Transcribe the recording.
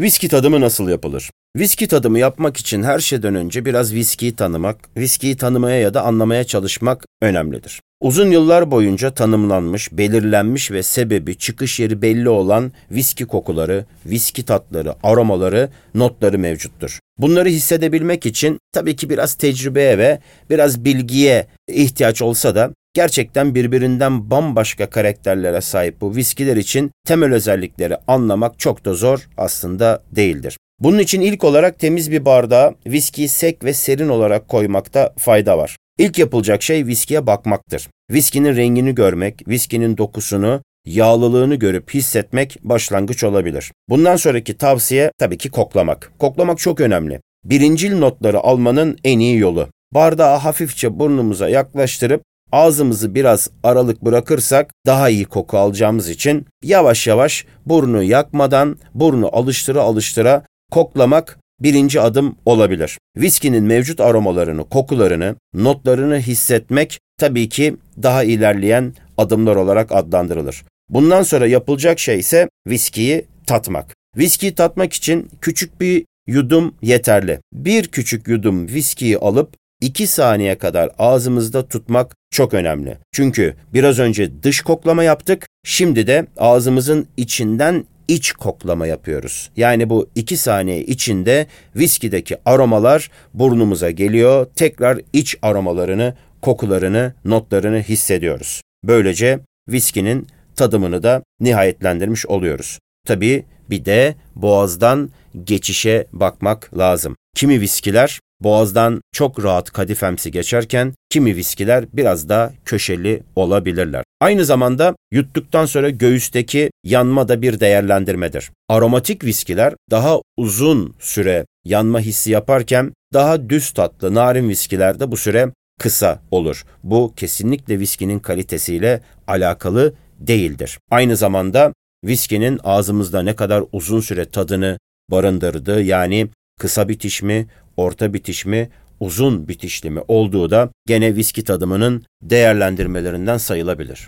Viski tadımı nasıl yapılır? Viski tadımı yapmak için her şeyden önce biraz viskiyi tanımak, viskiyi tanımaya ya da anlamaya çalışmak önemlidir. Uzun yıllar boyunca tanımlanmış, belirlenmiş ve sebebi, çıkış yeri belli olan viski kokuları, viski tatları, aromaları, notları mevcuttur. Bunları hissedebilmek için tabii ki biraz tecrübeye ve biraz bilgiye ihtiyaç olsa da gerçekten birbirinden bambaşka karakterlere sahip bu viskiler için temel özellikleri anlamak çok da zor aslında değildir. Bunun için ilk olarak temiz bir bardağa viskiyi sek ve serin olarak koymakta fayda var. İlk yapılacak şey viskiye bakmaktır. Viskinin rengini görmek, viskinin dokusunu, yağlılığını görüp hissetmek başlangıç olabilir. Bundan sonraki tavsiye tabii ki koklamak. Koklamak çok önemli. Birincil notları almanın en iyi yolu. Bardağı hafifçe burnumuza yaklaştırıp ağzımızı biraz aralık bırakırsak daha iyi koku alacağımız için yavaş yavaş burnu yakmadan burnu alıştıra alıştıra koklamak birinci adım olabilir. Viskinin mevcut aromalarını, kokularını, notlarını hissetmek tabii ki daha ilerleyen adımlar olarak adlandırılır. Bundan sonra yapılacak şey ise viskiyi tatmak. Viskiyi tatmak için küçük bir yudum yeterli. Bir küçük yudum viskiyi alıp 2 saniye kadar ağzımızda tutmak çok önemli. Çünkü biraz önce dış koklama yaptık, şimdi de ağzımızın içinden iç koklama yapıyoruz. Yani bu 2 saniye içinde viskideki aromalar burnumuza geliyor, tekrar iç aromalarını, kokularını, notlarını hissediyoruz. Böylece viskinin tadımını da nihayetlendirmiş oluyoruz. Tabii bir de boğazdan geçişe bakmak lazım. Kimi viskiler boğazdan çok rahat kadifemsi geçerken kimi viskiler biraz daha köşeli olabilirler. Aynı zamanda yuttuktan sonra göğüsteki yanma da bir değerlendirmedir. Aromatik viskiler daha uzun süre yanma hissi yaparken daha düz tatlı narin viskilerde bu süre kısa olur. Bu kesinlikle viskinin kalitesiyle alakalı değildir. Aynı zamanda viskinin ağzımızda ne kadar uzun süre tadını barındırdığı yani kısa bitiş mi, orta bitiş mi, uzun bitişli mi olduğu da gene viski tadımının değerlendirmelerinden sayılabilir.